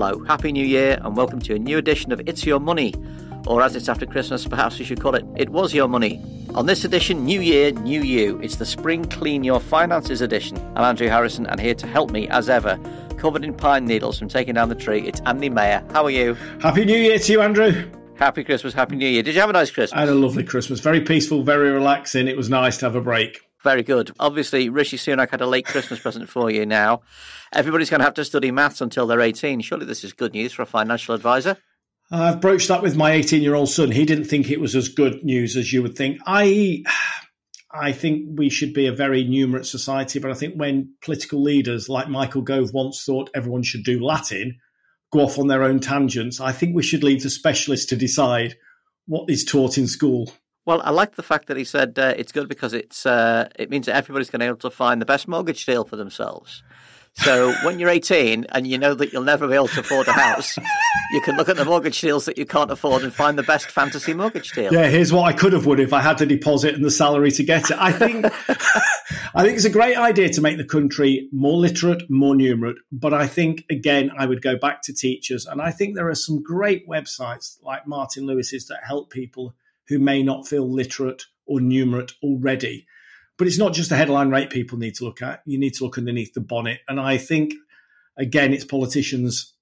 Hello, Happy New Year, and welcome to a new edition of It's Your Money, or as it's after Christmas, perhaps we should call it It Was Your Money. On this edition, New Year, New You. It's the Spring Clean Your Finances edition. I'm Andrew Harrison, and here to help me, as ever, covered in pine needles from taking down the tree, it's Andy Maher. How are you? Happy New Year to you, Andrew. Happy Christmas, Happy New Year. Did you have a nice Christmas? I had a lovely Christmas. Very peaceful, very relaxing. It was nice to have a break. Very good. Obviously, Rishi Sunak had a late Christmas present for you now. Everybody's going to have to study maths until they're 18. Surely this is good news for a financial advisor. I've broached that with my 18 year old son. He didn't think it was as good news as you would think. I. I think we should be a very numerate society, but I think when political leaders like Michael Gove once thought everyone should do Latin, go off on their own tangents, I think we should leave the specialists to decide what is taught in school. Well, I like the fact that he said uh, it's good because it's uh, it means that everybody's going to be able to find the best mortgage deal for themselves. So when you're 18 and you know that you'll never be able to afford a house, you can look at the mortgage deals that you can't afford and find the best fantasy mortgage deal. Yeah, here's what I could have would if I had the deposit and the salary to get it. I think I think it's a great idea to make the country more literate, more numerate. But I think again, I would go back to teachers, and I think there are some great websites like Martin Lewis's that help people who may not feel literate or numerate already but it's not just the headline rate people need to look at. You need to look underneath the bonnet. And I think, again, it's politicians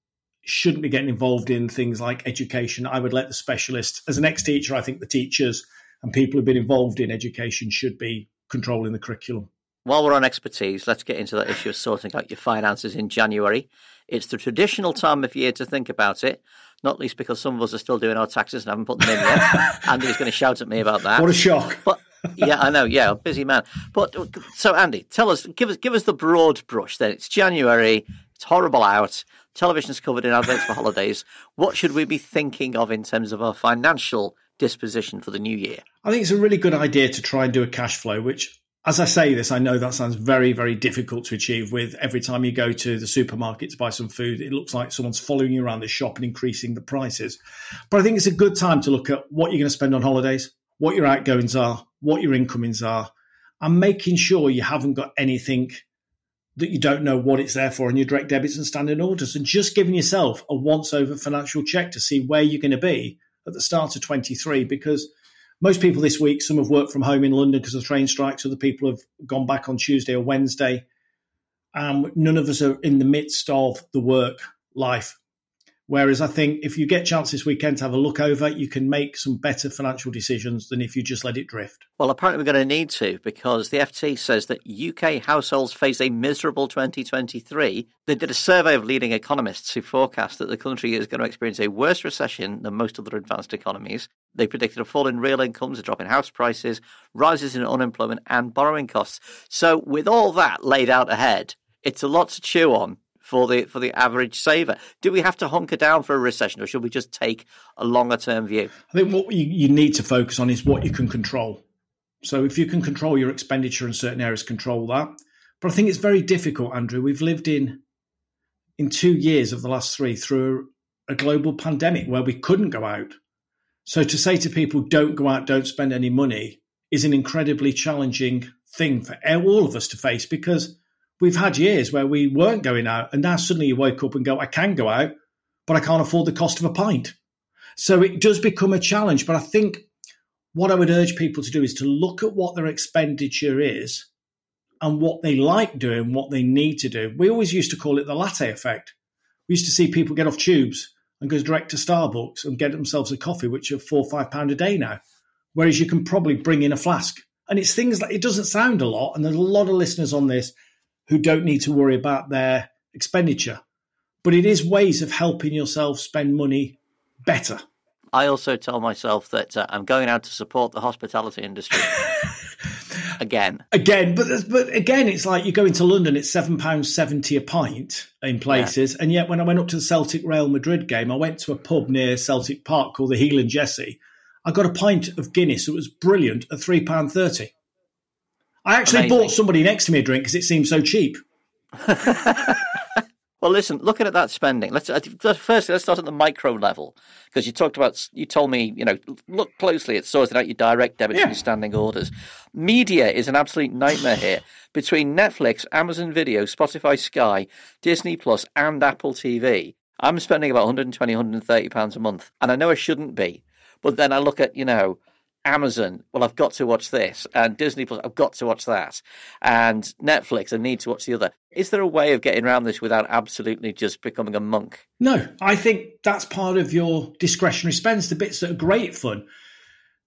shouldn't be getting involved in things like education. I would let the specialists, as an ex teacher, I think the teachers and people who've been involved in education should be controlling the curriculum. While we're on expertise, let's get into that issue of sorting out your finances in January. It's the traditional time of year to think about it, not least because some of us are still doing our taxes and haven't put them in yet. Andy's going to shout at me about that. What a shock. But yeah, I know. Yeah, busy man. But so, Andy, tell us, give us, give us the broad brush. Then it's January. It's horrible out. Television's covered in adverts for holidays. What should we be thinking of in terms of our financial disposition for the new year? I think it's a really good idea to try and do a cash flow, which as I say this, I know that sounds very, very difficult to achieve with every time you go to the supermarket to buy some food, it looks like someone's following you around the shop and increasing the prices. But I think it's a good time to look at what you're going to spend on holidays, what your outgoings are, what your incomings are, and making sure you haven't got anything that you don't know what it's there for in your direct debits and standing orders, and just giving yourself a once over financial check to see where you're going to be at the start of 23. Because most people this week, some have worked from home in London because of train strikes, other people have gone back on Tuesday or Wednesday. Um, none of us are in the midst of the work life Whereas I think if you get chance this weekend to have a look over, you can make some better financial decisions than if you just let it drift. Well, apparently we're going to need to because the FT says that UK households face a miserable 2023. They did a survey of leading economists who forecast that the country is going to experience a worse recession than most other advanced economies. They predicted a fall in real incomes, a drop in house prices, rises in unemployment, and borrowing costs. So, with all that laid out ahead, it's a lot to chew on for the for the average saver. Do we have to hunker down for a recession, or should we just take a longer term view? I think what you, you need to focus on is what you can control. So if you can control your expenditure in certain areas, control that. But I think it's very difficult, Andrew. We've lived in in two years of the last three through a global pandemic where we couldn't go out. So to say to people, don't go out, don't spend any money, is an incredibly challenging thing for all of us to face because we've had years where we weren't going out, and now suddenly you wake up and go, I can go out, but I can't afford the cost of a pint. So it does become a challenge. But I think what I would urge people to do is to look at what their expenditure is and what they like doing, what they need to do. We always used to call it the latte effect. We used to see people get off tubes and go direct to Starbucks and get themselves a coffee, which are four or five pound a day now. Whereas you can probably bring in a flask. And it's things that it doesn't sound a lot. And there's a lot of listeners on this who don't need to worry about their expenditure. But it is ways of helping yourself spend money better. I also tell myself that uh, I'm going out to support the hospitality industry. again. Again, but but again, it's like you go into London, it's seven pounds seventy a pint in places, yeah. and yet when I went up to the Celtic Real Madrid game, I went to a pub near Celtic Park called the Heilan Jessie. I got a pint of Guinness. It was brilliant at three pound thirty. I actually Amazing. bought somebody next to me a drink because it seemed so cheap. well, listen, looking at that spending, let's uh, first let's start at the micro level because you talked about, you told me, you know, look closely at sorting out your direct debits yeah. and your standing orders. Media is an absolute nightmare here between Netflix, Amazon Video, Spotify, Sky, Disney Plus, and Apple TV. I'm spending about 120, 130 pounds a month, and I know I shouldn't be. But then I look at, you know, Amazon, well, I've got to watch this, and Disney Plus, I've got to watch that, and Netflix, I need to watch the other. Is there a way of getting around this without absolutely just becoming a monk? No, I think that's part of your discretionary spends, the bits that are great fun.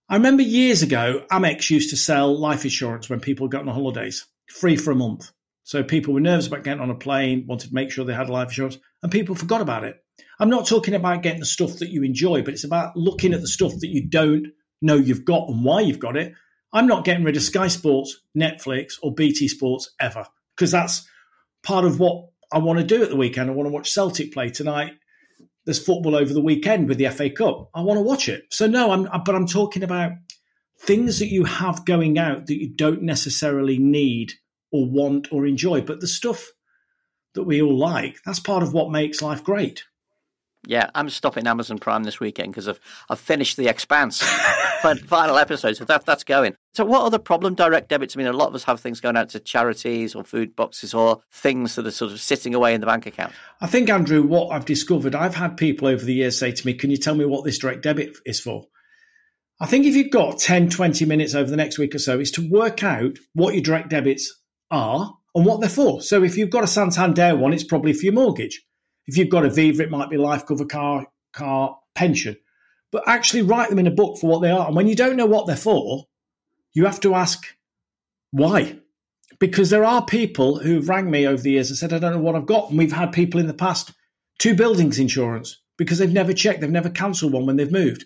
I remember years ago, Amex used to sell life insurance when people got on holidays, free for a month. So people were nervous about getting on a plane, wanted to make sure they had life insurance, and people forgot about it. I'm not talking about getting the stuff that you enjoy, but it's about looking at the stuff that you don't know you've got and why you've got it. I'm not getting rid of Sky Sports, Netflix, or BT Sports ever because that's part of what I want to do at the weekend. I want to watch Celtic play tonight. There's football over the weekend with the FA Cup. I want to watch it. So no, I'm but I'm talking about things that you have going out that you don't necessarily need or want or enjoy. But the stuff that we all like, that's part of what makes life great. Yeah, I'm stopping Amazon Prime this weekend because I've I've finished The Expanse final episode, so that that's going. So, what other problem direct debits? I mean, a lot of us have things going out to charities or food boxes or things that are sort of sitting away in the bank account. I think, Andrew, what I've discovered, I've had people over the years say to me, "Can you tell me what this direct debit is for?" I think if you've got 10, 20 minutes over the next week or so, is to work out what your direct debits are and what they're for. So if you've got a Santander one, it's probably for your mortgage. If you've got Aviva, it might be life cover, car, car, pension. But actually write them in a book for what they are. And when you don't know what they're for, you have to ask why. Because there are people who've rang me over the years and said, I don't know what I've got. And we've had people in the past, two buildings insurance, because they've never checked, they've never cancelled one when they've moved.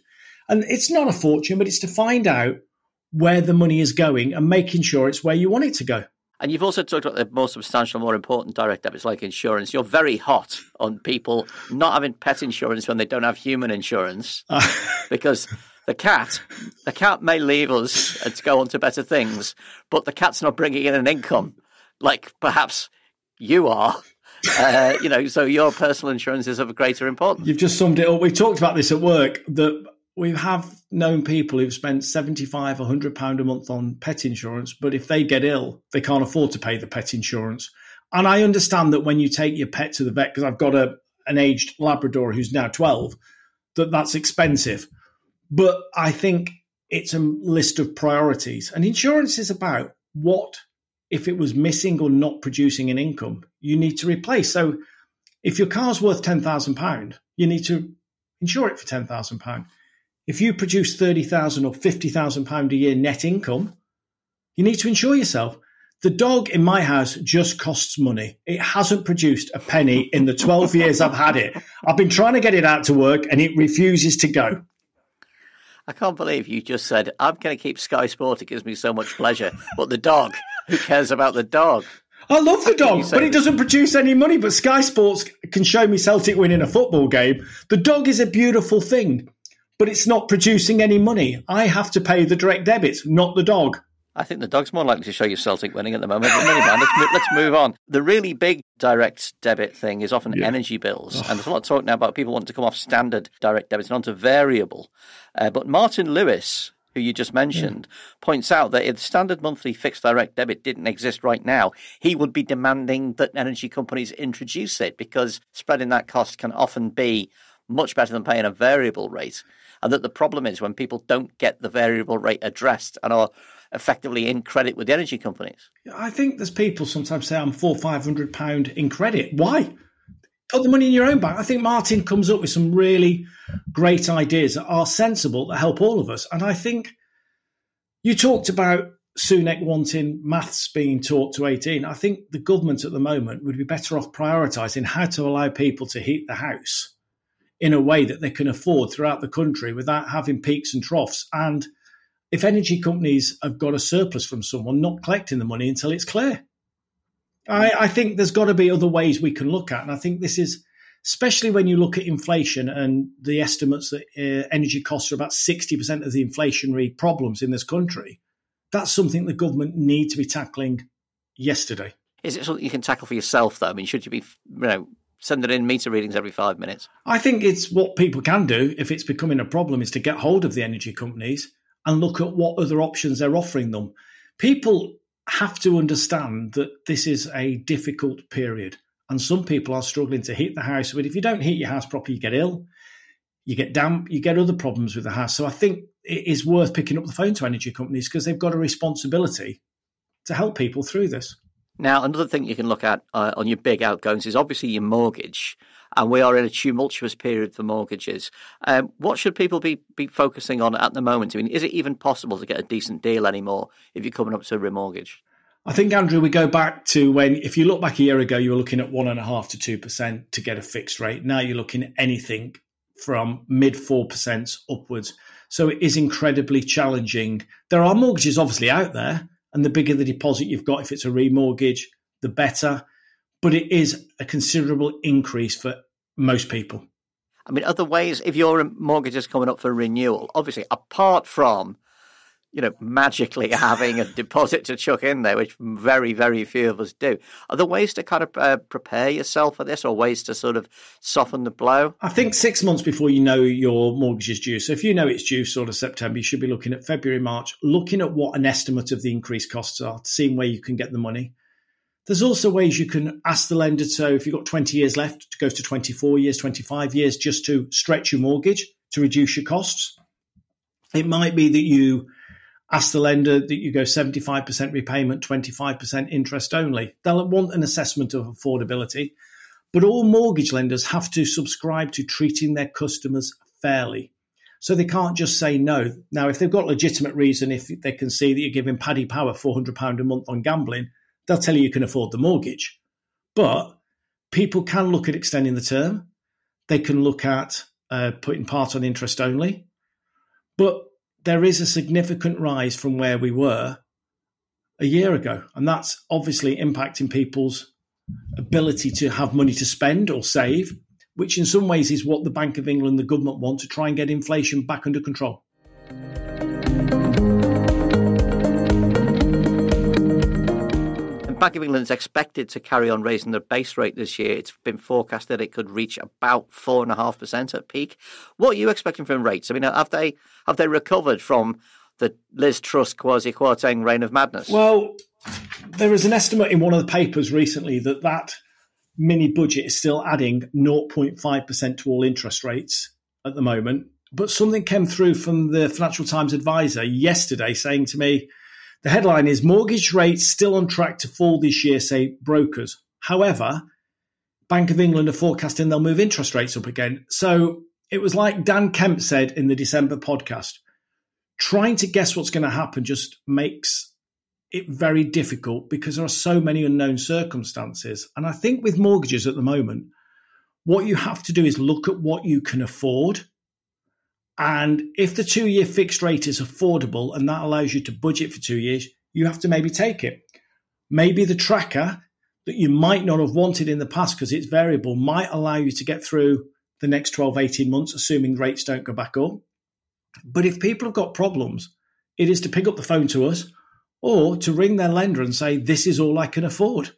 And it's not a fortune, but it's to find out where the money is going and making sure it's where you want it to go. And you've also talked about the more substantial, more important direct debits like insurance. You're very hot on people not having pet insurance when they don't have human insurance because the cat, the cat may leave us and to go on to better things, but the cat's not bringing in an income like perhaps you are. Uh, you know, so your personal insurance is of greater importance. You've just summed it up. We talked about this at work that we have known people who've spent 75 100 pound a month on pet insurance but if they get ill they can't afford to pay the pet insurance. And i understand that when you take your pet to the vet because i've got a an aged labrador who's now 12 that that's expensive. But i think it's a list of priorities. And insurance is about what if it was missing or not producing an income you need to replace. So if your car's worth 10,000 pound you need to insure it for 10,000 pound if you produce 30,000 or 50,000 pound a year net income, you need to insure yourself. The dog in my house just costs money. It hasn't produced a penny in the 12 years I've had it. I've been trying to get it out to work and it refuses to go. I can't believe you just said, I'm going to keep Sky Sport. It gives me so much pleasure. But the dog, who cares about the dog? I love the dog, but it doesn't produce any money. But Sky Sports can show me Celtic winning a football game. The dog is a beautiful thing but it's not producing any money. I have to pay the direct debits, not the dog. I think the dog's more likely to show you Celtic winning at the moment. But anyway, let's, move, let's move on. The really big direct debit thing is often yeah. energy bills. And there's a lot of talk now about people wanting to come off standard direct debits and onto variable. Uh, but Martin Lewis, who you just mentioned, yeah. points out that if the standard monthly fixed direct debit didn't exist right now, he would be demanding that energy companies introduce it because spreading that cost can often be much better than paying a variable rate and that the problem is when people don't get the variable rate addressed and are effectively in credit with the energy companies. I think there's people sometimes say I'm four five hundred pound in credit. Why? Put the money in your own bank. I think Martin comes up with some really great ideas that are sensible that help all of us. And I think you talked about Sunak wanting maths being taught to 18. I think the government at the moment would be better off prioritising how to allow people to heat the house in a way that they can afford throughout the country without having peaks and troughs. And if energy companies have got a surplus from someone, not collecting the money until it's clear. I, I think there's got to be other ways we can look at. And I think this is, especially when you look at inflation and the estimates that uh, energy costs are about 60% of the inflationary problems in this country, that's something the government need to be tackling yesterday. Is it something you can tackle for yourself, though? I mean, should you be, you know, sending in meter readings every five minutes? I think it's what people can do if it's becoming a problem is to get hold of the energy companies and look at what other options they're offering them. People have to understand that this is a difficult period and some people are struggling to heat the house. But if you don't heat your house properly, you get ill, you get damp, you get other problems with the house. So I think it is worth picking up the phone to energy companies because they've got a responsibility to help people through this. Now, another thing you can look at uh, on your big outgoings is obviously your mortgage, and we are in a tumultuous period for mortgages. Um, what should people be, be focusing on at the moment? I mean, is it even possible to get a decent deal anymore if you're coming up to a remortgage? I think, Andrew, we go back to when, if you look back a year ago, you were looking at one and a half to two percent to get a fixed rate. Now you're looking at anything from mid four percent upwards. So it is incredibly challenging. There are mortgages obviously out there and the bigger the deposit you've got, if it's a remortgage, the better. But it is a considerable increase for most people. I mean, other ways, if your mortgage is coming up for renewal, obviously, apart from you know, magically having a deposit to chuck in there, which very, very few of us do. Are there ways to kind of uh, prepare yourself for this or ways to sort of soften the blow? I think six months before you know your mortgage is due. So if you know it's due sort of September, you should be looking at February, March, looking at what an estimate of the increased costs are, seeing where you can get the money. There's also ways you can ask the lender. So if you've got 20 years left, to go to 24 years, 25 years, just to stretch your mortgage to reduce your costs. It might be that you ask the lender that you go 75% repayment, 25% interest only. They'll want an assessment of affordability. But all mortgage lenders have to subscribe to treating their customers fairly. So they can't just say no. Now, if they've got legitimate reason, if they can see that you're giving Paddy Power £400 a month on gambling, they'll tell you you can afford the mortgage. But people can look at extending the term. They can look at uh, putting part on interest only. But there is a significant rise from where we were a year ago. And that's obviously impacting people's ability to have money to spend or save, which in some ways is what the Bank of England, the government want to try and get inflation back under control. Bank of England is expected to carry on raising the base rate this year. It's been forecast that it could reach about four and a half percent at peak. What are you expecting from rates? I mean, have they have they recovered from the Liz Truss Kwasi Kwarteng reign of madness? Well, there is an estimate in one of the papers recently that that mini budget is still adding 0.5% to all interest rates at the moment. But something came through from the Financial Times advisor yesterday saying to me, the headline is Mortgage Rates Still on Track to Fall This Year, say brokers. However, Bank of England are forecasting they'll move interest rates up again. So it was like Dan Kemp said in the December podcast trying to guess what's going to happen just makes it very difficult because there are so many unknown circumstances. And I think with mortgages at the moment, what you have to do is look at what you can afford and if the two year fixed rate is affordable and that allows you to budget for two years, you have to maybe take it. Maybe the tracker that you might not have wanted in the past because it's variable might allow you to get through the next 12, 18 months, assuming rates don't go back up. But if people have got problems, it is to pick up the phone to us or to ring their lender and say, This is all I can afford.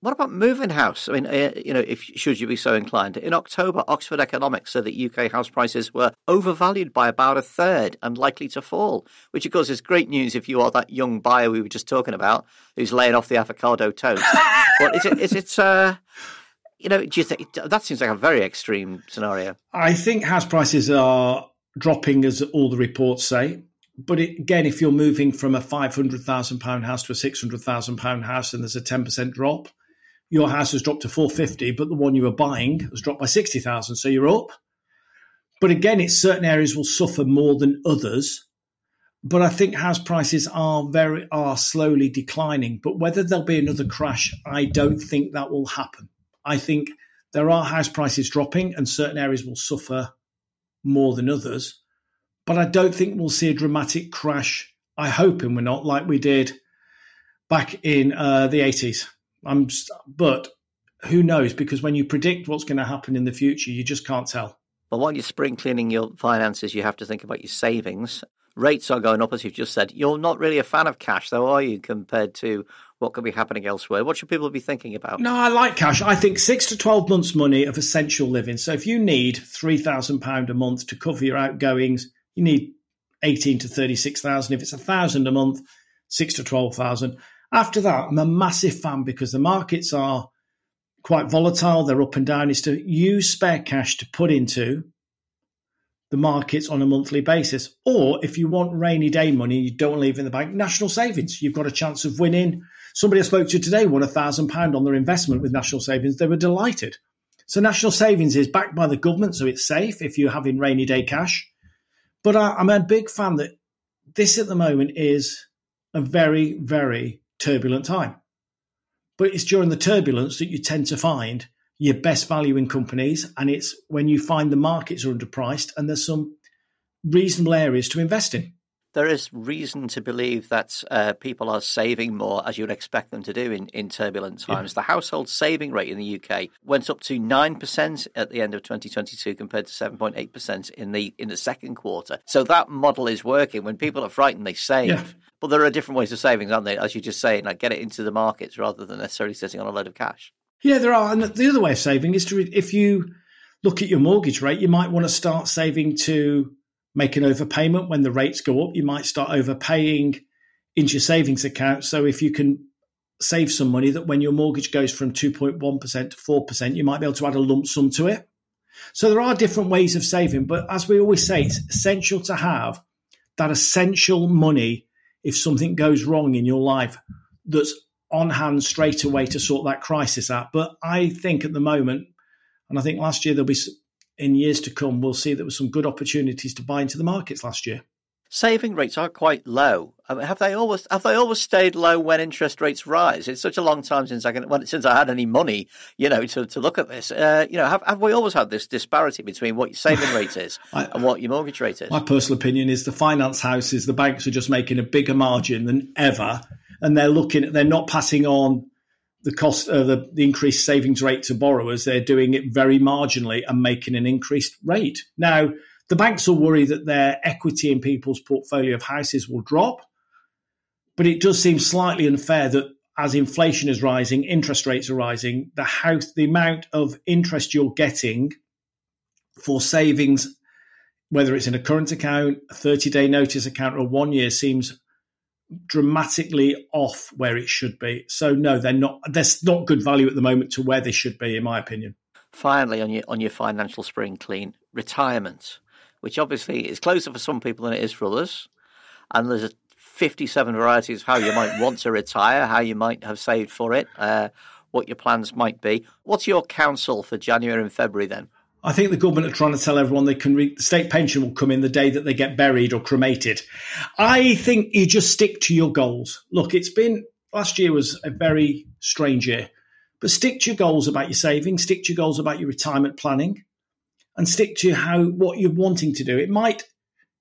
What about moving house? I mean, uh, you know, if should you be so inclined, in October, Oxford Economics said that UK house prices were overvalued by about a third and likely to fall, which of course is great news if you are that young buyer we were just talking about who's laying off the avocado toast. but is it? Is it? Uh, you know, do you think that seems like a very extreme scenario? I think house prices are dropping, as all the reports say. But it, again, if you're moving from a five hundred thousand pound house to a six hundred thousand pound house, and there's a ten percent drop, your house has dropped to 450, but the one you were buying has dropped by 60,000. So you're up. But again, it's certain areas will suffer more than others. But I think house prices are very are slowly declining. But whether there'll be another crash, I don't think that will happen. I think there are house prices dropping and certain areas will suffer more than others. But I don't think we'll see a dramatic crash. I hope and we're not like we did back in uh, the 80s. I'm, but who knows? Because when you predict what's going to happen in the future, you just can't tell. But while you're spring cleaning your finances, you have to think about your savings. Rates are going up, as you've just said. You're not really a fan of cash, though, are you, compared to what could be happening elsewhere? What should people be thinking about? No, I like cash. I think six to 12 months' money of essential living. So if you need £3,000 a month to cover your outgoings, you need 18 to 36,000. If it's a thousand a month, six to 12,000. After that, I'm a massive fan because the markets are quite volatile, they're up and down, is to use spare cash to put into the markets on a monthly basis. Or if you want rainy day money, you don't leave in the bank, national savings. You've got a chance of winning. Somebody I spoke to today won a thousand pound on their investment with national savings. They were delighted. So national savings is backed by the government, so it's safe if you're having rainy day cash. But I, I'm a big fan that this at the moment is a very, very turbulent time. But it's during the turbulence that you tend to find your best value in companies, and it's when you find the markets are underpriced and there's some reasonable areas to invest in. There is reason to believe that uh, people are saving more, as you would expect them to do in, in turbulent times. Yeah. The household saving rate in the UK went up to nine percent at the end of 2022, compared to 7.8 percent in the in the second quarter. So that model is working. When people are frightened, they save. Yeah. But there are different ways of savings, aren't there? As you just saying, like get it into the markets rather than necessarily sitting on a load of cash. Yeah, there are. And the other way of saving is to, if you look at your mortgage rate, you might want to start saving to make an overpayment when the rates go up. You might start overpaying into your savings account. So if you can save some money, that when your mortgage goes from 2.1% to 4%, you might be able to add a lump sum to it. So there are different ways of saving. But as we always say, it's essential to have that essential money if something goes wrong in your life that's on hand straight away to sort that crisis out. But I think at the moment, and I think last year there'll be in years to come, we'll see there were some good opportunities to buy into the markets last year. Saving rates are quite low. I mean, have they always have they always stayed low when interest rates rise? It's such a long time since I can since I had any money, you know, to, to look at this. Uh, you know, have, have we always had this disparity between what your saving rate is I, and what your mortgage rate is? My personal opinion is the finance houses, the banks are just making a bigger margin than ever and they're looking they're not passing on the cost of the, the increased savings rate to borrowers. They're doing it very marginally and making an increased rate. Now, the banks will worry that their equity in people's portfolio of houses will drop, but it does seem slightly unfair that as inflation is rising, interest rates are rising, the house, the amount of interest you're getting for savings, whether it's in a current account, a 30 day notice account, or one year, seems dramatically off where it should be. So no, they're not. There's not good value at the moment to where they should be, in my opinion. Finally, on your on your financial spring clean, retirement, which obviously is closer for some people than it is for others, and there's 57 varieties of how you might want to retire, how you might have saved for it, uh, what your plans might be. What's your counsel for January and February then? I think the government are trying to tell everyone they can re- the state pension will come in the day that they get buried or cremated. I think you just stick to your goals. Look, it's been last year was a very strange year, but stick to your goals about your savings, stick to your goals about your retirement planning, and stick to how what you're wanting to do. It might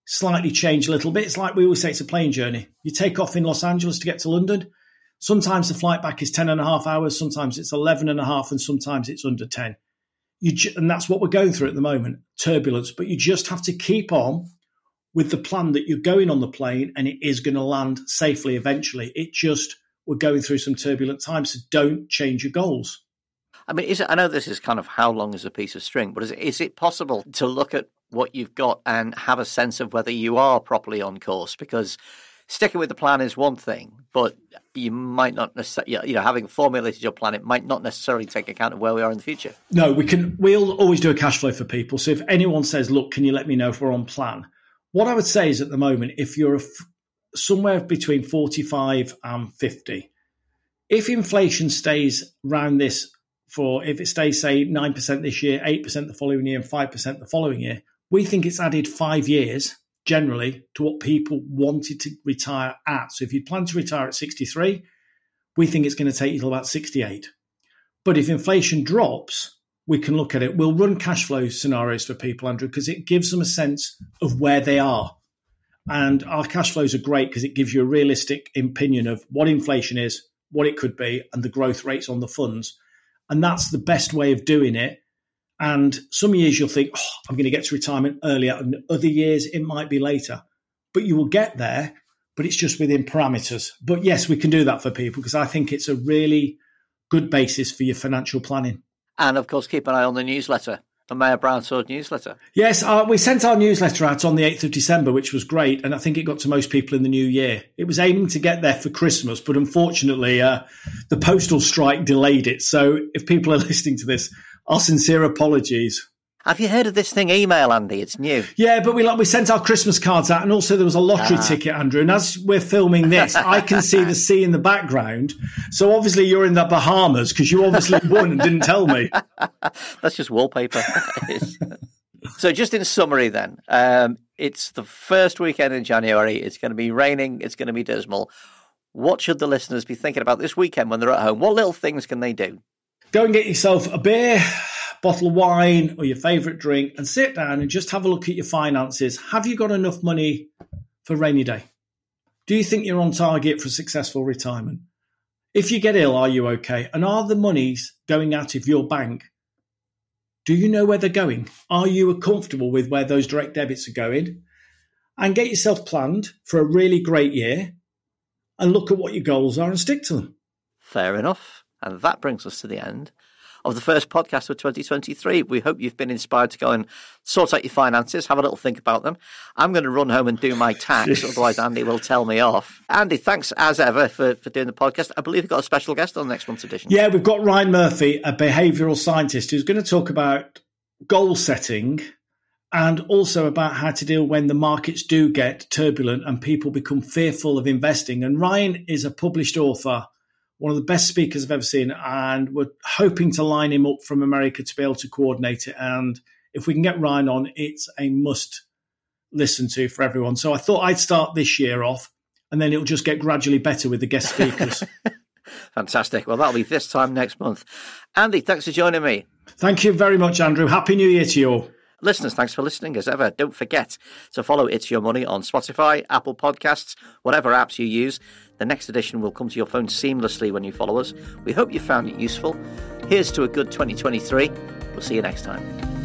slightly change a little bit. It's like we always say it's a plane journey. You take off in Los Angeles to get to London. Sometimes the flight back is 10 and a half hours, sometimes it's 11 and a half, and sometimes it's under 10 you and that's what we're going through at the moment turbulence but you just have to keep on with the plan that you're going on the plane and it is going to land safely eventually. It just we're going through some turbulent times so don't change your goals. I mean is it i know this is kind of how long is a piece of string but is it, is it possible to look at what you've got and have a sense of whether you are properly on course? Because sticking with the plan is one thing, but you might not necessarily, you know, having formulated your plan, it might not necessarily take account of where we are in the future. No, we can. We'll always do a cash flow for people. So if anyone says, "Look, can you let me know if we're on plan?" What I would say is, at the moment, if you're somewhere between forty-five and fifty, if inflation stays around this for, if it stays say nine percent this year, eight percent the following year, and five percent the following year, we think it's added five years generally to what people wanted to retire at. So if you plan to retire at 63, we think it's going to take you till about 68. But if inflation drops, we can look at it. We'll run cash flow scenarios for people, Andrew, because it gives them a sense of where they are. And our cash flows are great because it gives you a realistic opinion of what inflation is, what it could be, and the growth rates on the funds. And that's the best way of doing it and some years you'll think, oh, I'm going to get to retirement earlier, and other years it might be later. But you will get there, but it's just within parameters. But yes, we can do that for people because I think it's a really good basis for your financial planning. And of course, keep an eye on the newsletter the Maher Brownsword newsletter? Yes, uh, we sent our newsletter out on the 8th of December, which was great. And I think it got to most people in the new year. It was aiming to get there for Christmas, but unfortunately, uh, the postal strike delayed it. So if people are listening to this, our sincere apologies. Have you heard of this thing, email, Andy? It's new. Yeah, but we like we sent our Christmas cards out, and also there was a lottery ah. ticket, Andrew. And as we're filming this, I can see the sea in the background. So obviously you're in the Bahamas because you obviously won and didn't tell me. That's just wallpaper. so just in summary, then, um, it's the first weekend in January. It's going to be raining. It's going to be dismal. What should the listeners be thinking about this weekend when they're at home? What little things can they do? Go and get yourself a beer bottle of wine or your favorite drink and sit down and just have a look at your finances. Have you got enough money for rainy day? Do you think you're on target for successful retirement? If you get ill, are you okay? And are the monies going out of your bank? Do you know where they're going? Are you comfortable with where those direct debits are going? And get yourself planned for a really great year and look at what your goals are and stick to them. Fair enough. And that brings us to the end of the first podcast of 2023. We hope you've been inspired to go and sort out your finances, have a little think about them. I'm going to run home and do my tax, otherwise Andy will tell me off. Andy, thanks as ever for, for doing the podcast. I believe we've got a special guest on next month's edition. Yeah, we've got Ryan Murphy, a behavioural scientist, who's going to talk about goal setting and also about how to deal when the markets do get turbulent and people become fearful of investing. And Ryan is a published author one of the best speakers I've ever seen, and we're hoping to line him up from America to be able to coordinate it. And if we can get Ryan on, it's a must listen to for everyone. So I thought I'd start this year off, and then it'll just get gradually better with the guest speakers. Fantastic. Well, that'll be this time next month. Andy, thanks for joining me. Thank you very much, Andrew. Happy New Year to you all. Listeners, thanks for listening as ever. Don't forget to follow It's Your Money on Spotify, Apple Podcasts, whatever apps you use. The next edition will come to your phone seamlessly when you follow us. We hope you found it useful. Here's to a good 2023. We'll see you next time.